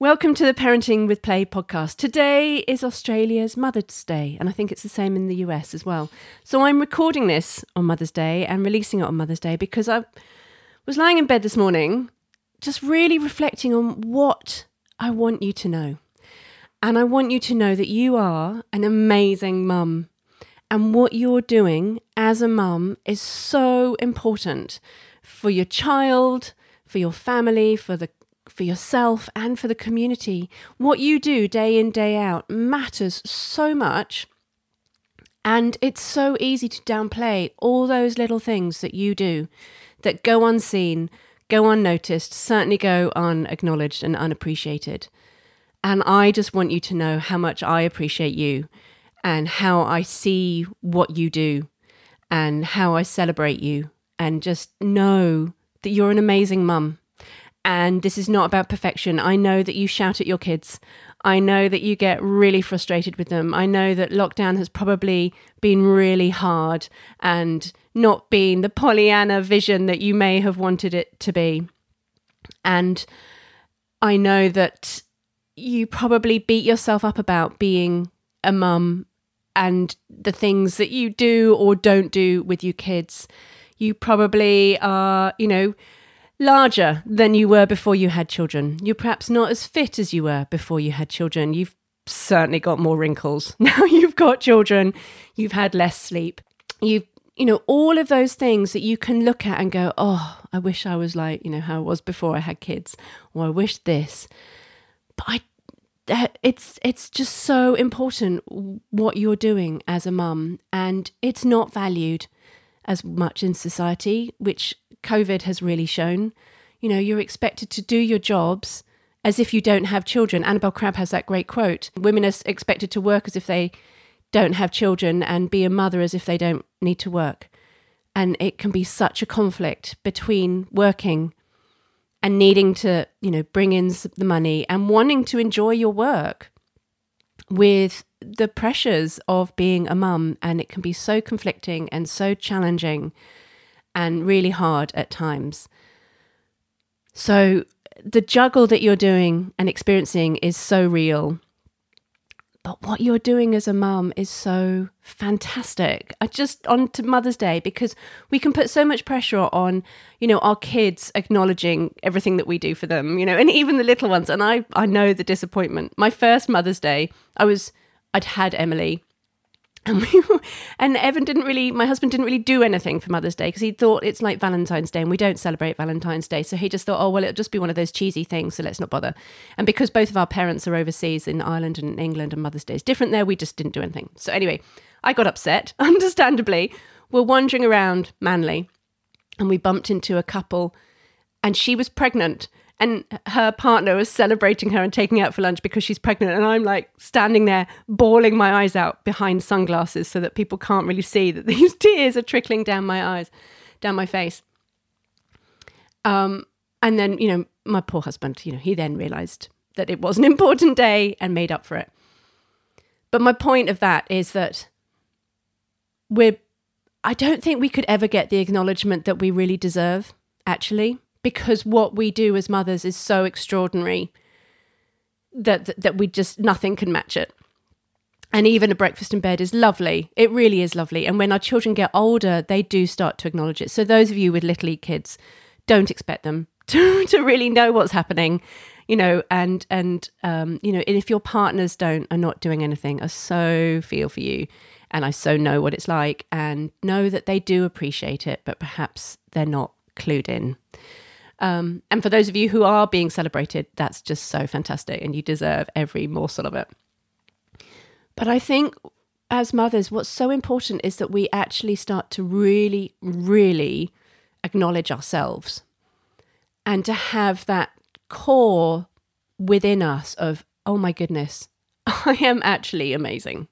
Welcome to the Parenting with Play podcast. Today is Australia's Mother's Day, and I think it's the same in the US as well. So I'm recording this on Mother's Day and releasing it on Mother's Day because I was lying in bed this morning just really reflecting on what I want you to know. And I want you to know that you are an amazing mum. And what you're doing as a mum is so important for your child, for your family, for the for yourself and for the community. What you do day in, day out matters so much. And it's so easy to downplay all those little things that you do that go unseen, go unnoticed, certainly go unacknowledged and unappreciated. And I just want you to know how much I appreciate you and how I see what you do and how I celebrate you. And just know that you're an amazing mum and this is not about perfection. I know that you shout at your kids. I know that you get really frustrated with them. I know that lockdown has probably been really hard and not been the Pollyanna vision that you may have wanted it to be. And I know that you probably beat yourself up about being a mum and the things that you do or don't do with your kids. You probably are, you know, larger than you were before you had children. You're perhaps not as fit as you were before you had children. You've certainly got more wrinkles. Now you've got children, you've had less sleep. You've, you know, all of those things that you can look at and go, oh, I wish I was like, you know, how I was before I had kids, or I wish this. But I eh, it's it's just so important what you're doing as a mum and it's not valued as much in society which COVID has really shown. You know, you're expected to do your jobs as if you don't have children. Annabel Crabb has that great quote Women are expected to work as if they don't have children and be a mother as if they don't need to work. And it can be such a conflict between working and needing to, you know, bring in the money and wanting to enjoy your work with the pressures of being a mum. And it can be so conflicting and so challenging and really hard at times. So the juggle that you're doing and experiencing is so real. But what you're doing as a mum is so fantastic. I just on to Mother's Day because we can put so much pressure on, you know, our kids acknowledging everything that we do for them, you know, and even the little ones. And I I know the disappointment. My first Mother's Day, I was I'd had Emily and we and Evan didn't really my husband didn't really do anything for Mother's Day because he thought it's like Valentine's Day and we don't celebrate Valentine's Day. So he just thought oh well it'll just be one of those cheesy things so let's not bother. And because both of our parents are overseas in Ireland and England and Mother's Day is different there we just didn't do anything. So anyway I got upset understandably. We're wandering around Manly and we bumped into a couple and she was pregnant and her partner was celebrating her and taking her out for lunch because she's pregnant. And i'm like standing there bawling my eyes out behind sunglasses so that people can't really see that these tears are trickling down my eyes down my face. Um, and then you know my poor husband you know he then realized that it was an important day and made up for it. But my point of that is that we're i don't think we could ever get the acknowledgement that we really deserve actually because what we do as mothers is so extraordinary that, that, we just nothing can match it. And even a breakfast in bed is lovely. It really is lovely. And when our children get older, they do start to acknowledge it. So those of you with little kids, don't expect them to, to really know what's happening you know and and um you know and if your partners don't are not doing anything i so feel for you and i so know what it's like and know that they do appreciate it but perhaps they're not clued in um, and for those of you who are being celebrated, that's just so fantastic and you deserve every morsel of it. But I think as mothers, what's so important is that we actually start to really, really acknowledge ourselves and to have that core within us of, oh my goodness, I am actually amazing.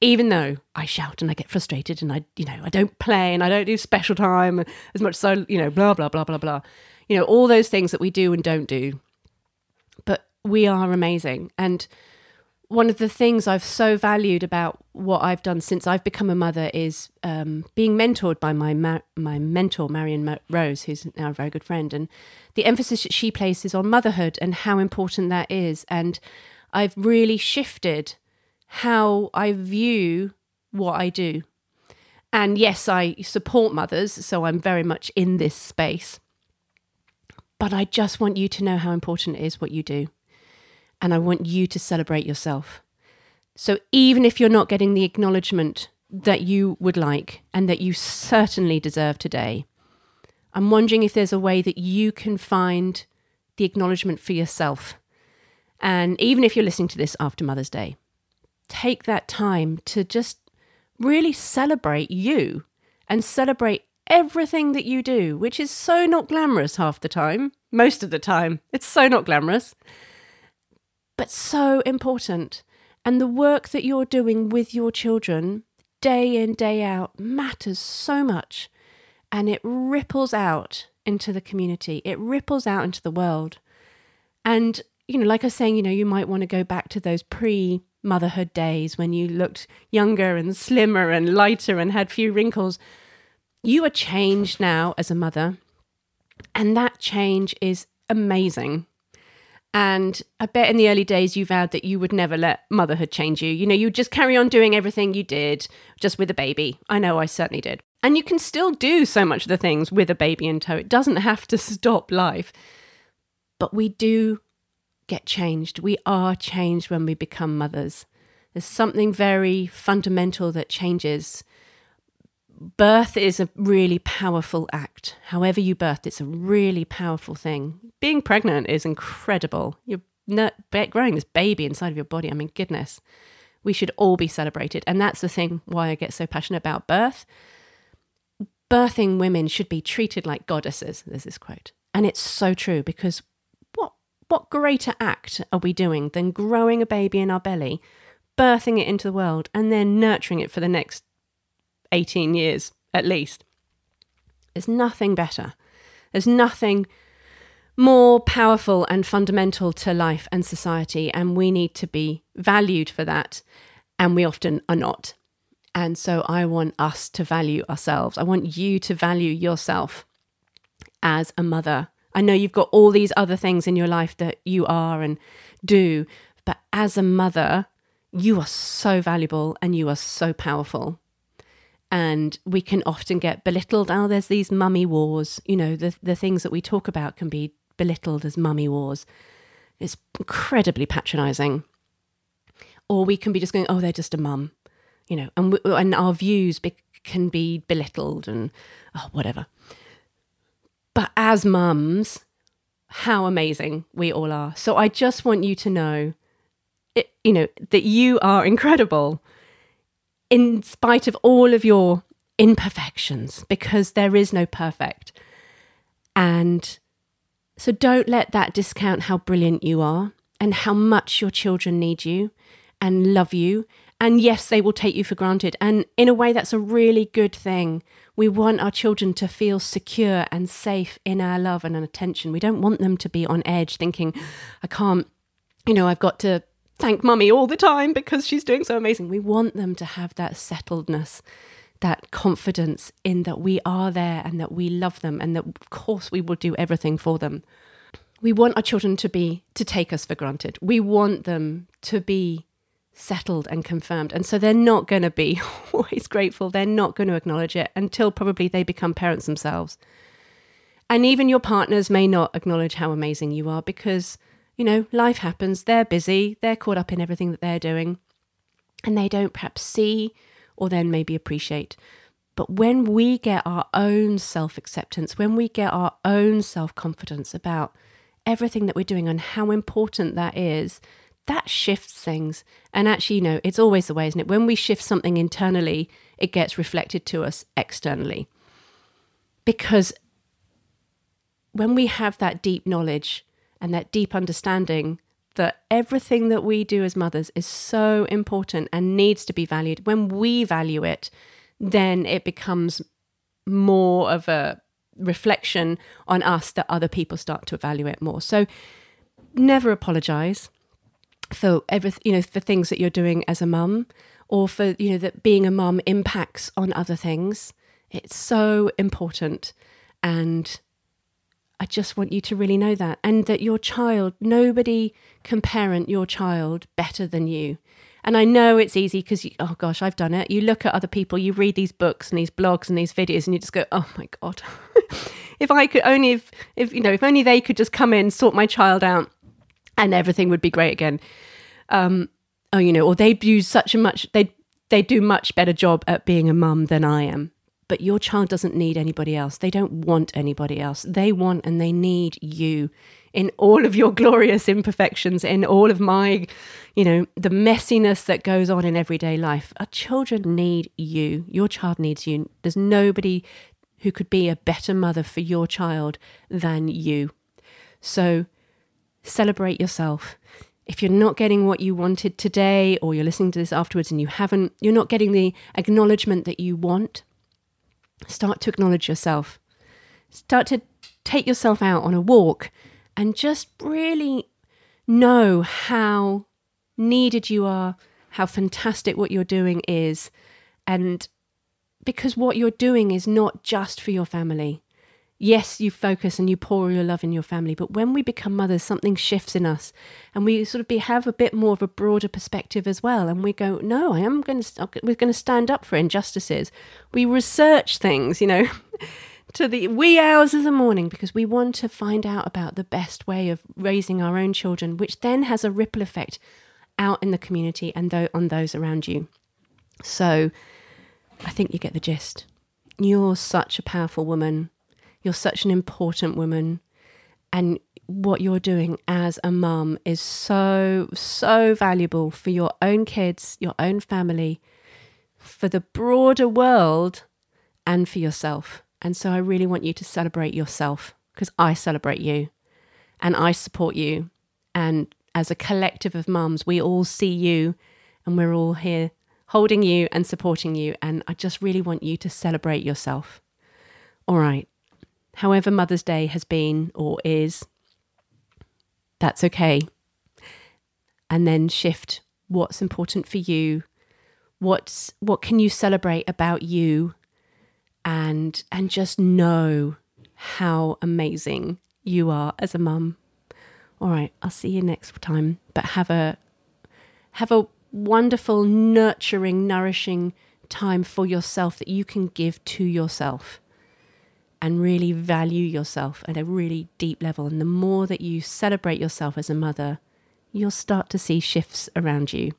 Even though I shout and I get frustrated and I, you know, I don't play and I don't do special time as much I, you know, blah, blah, blah, blah, blah you know, all those things that we do and don't do. But we are amazing. And one of the things I've so valued about what I've done since I've become a mother is um, being mentored by my ma- my mentor Marion Rose, who's now a very good friend, and the emphasis that she places on motherhood and how important that is. And I've really shifted how I view what I do. And yes, I support mothers, so I'm very much in this space. But I just want you to know how important it is what you do and I want you to celebrate yourself. So even if you're not getting the acknowledgement that you would like and that you certainly deserve today, I'm wondering if there's a way that you can find the acknowledgement for yourself. And even if you're listening to this after Mother's Day, take that time to just really celebrate you and celebrate everything that you do, which is so not glamorous half the time, most of the time. It's so not glamorous but so important. And the work that you're doing with your children day in, day out matters so much. And it ripples out into the community, it ripples out into the world. And, you know, like I was saying, you know, you might want to go back to those pre motherhood days when you looked younger and slimmer and lighter and had few wrinkles. You are changed now as a mother. And that change is amazing. And I bet in the early days you vowed that you would never let motherhood change you. You know, you just carry on doing everything you did just with a baby. I know I certainly did. And you can still do so much of the things with a baby in tow. It doesn't have to stop life. But we do get changed. We are changed when we become mothers. There's something very fundamental that changes birth is a really powerful act. However, you birth, it's a really powerful thing. Being pregnant is incredible. You're growing this baby inside of your body. I mean, goodness, we should all be celebrated. And that's the thing why I get so passionate about birth. Birthing women should be treated like goddesses. There's this quote. And it's so true because what what greater act are we doing than growing a baby in our belly, birthing it into the world, and then nurturing it for the next 18 years at least. There's nothing better. There's nothing more powerful and fundamental to life and society, and we need to be valued for that, and we often are not. And so I want us to value ourselves. I want you to value yourself as a mother. I know you've got all these other things in your life that you are and do, but as a mother, you are so valuable and you are so powerful and we can often get belittled. Oh, there's these mummy wars. You know, the the things that we talk about can be belittled as mummy wars. It's incredibly patronising. Or we can be just going, oh, they're just a mum, you know, and we, and our views be, can be belittled and oh, whatever. But as mums, how amazing we all are. So I just want you to know, it, you know, that you are incredible in spite of all of your imperfections, because there is no perfect. And so don't let that discount how brilliant you are and how much your children need you and love you. And yes, they will take you for granted. And in a way, that's a really good thing. We want our children to feel secure and safe in our love and attention. We don't want them to be on edge thinking, I can't, you know, I've got to thank mummy all the time because she's doing so amazing. We want them to have that settledness, that confidence in that we are there and that we love them and that of course we will do everything for them. We want our children to be to take us for granted. We want them to be settled and confirmed. And so they're not going to be always grateful. They're not going to acknowledge it until probably they become parents themselves. And even your partners may not acknowledge how amazing you are because you know, life happens, they're busy, they're caught up in everything that they're doing, and they don't perhaps see or then maybe appreciate. But when we get our own self acceptance, when we get our own self confidence about everything that we're doing and how important that is, that shifts things. And actually, you know, it's always the way, isn't it? When we shift something internally, it gets reflected to us externally. Because when we have that deep knowledge and that deep understanding that everything that we do as mothers is so important and needs to be valued. When we value it, then it becomes more of a reflection on us that other people start to evaluate more. So never apologize. for everything, you know, for things that you're doing as a mum, or for you know that being a mum impacts on other things. It's so important, and I just want you to really know that, and that your child, nobody can parent your child better than you. And I know it's easy because, oh gosh, I've done it. You look at other people, you read these books and these blogs and these videos, and you just go, oh my God. if I could only, if, if, you know, if only they could just come in, sort my child out, and everything would be great again. Um, oh, you know, or they'd use such a much, they'd, they do much better job at being a mum than I am. But your child doesn't need anybody else. They don't want anybody else. They want and they need you in all of your glorious imperfections, in all of my, you know, the messiness that goes on in everyday life. Our children need you. Your child needs you. There's nobody who could be a better mother for your child than you. So celebrate yourself. If you're not getting what you wanted today, or you're listening to this afterwards and you haven't, you're not getting the acknowledgement that you want, Start to acknowledge yourself. Start to take yourself out on a walk and just really know how needed you are, how fantastic what you're doing is. And because what you're doing is not just for your family, yes, you focus and you pour your love in your family, but when we become mothers, something shifts in us, and we sort of be, have a bit more of a broader perspective as well. And we go, no, I am going to, we're going to stand up for injustices. We research things, you know. to the wee hours of the morning because we want to find out about the best way of raising our own children, which then has a ripple effect out in the community and th- on those around you. So I think you get the gist. You're such a powerful woman. You're such an important woman. And what you're doing as a mum is so, so valuable for your own kids, your own family, for the broader world, and for yourself. And so I really want you to celebrate yourself because I celebrate you and I support you. And as a collective of mums, we all see you and we're all here holding you and supporting you. And I just really want you to celebrate yourself. All right however Mother's Day has been or is, that's okay. And then shift what's important for you, what's what can you celebrate about you and and just know how amazing you are as a mum. All right, I'll see you next time, but have a have a wonderful, nurturing, nourishing time for yourself that you can give to yourself and really value yourself at a really deep level. And the more that you celebrate yourself as a mother, you'll start to see shifts around you.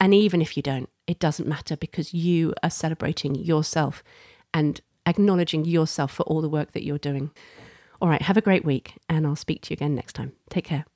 And even if you don't, it doesn't matter because you are celebrating yourself and acknowledging yourself for all the work that you're doing. All right, have a great week, and I'll speak to you again next time. Take care.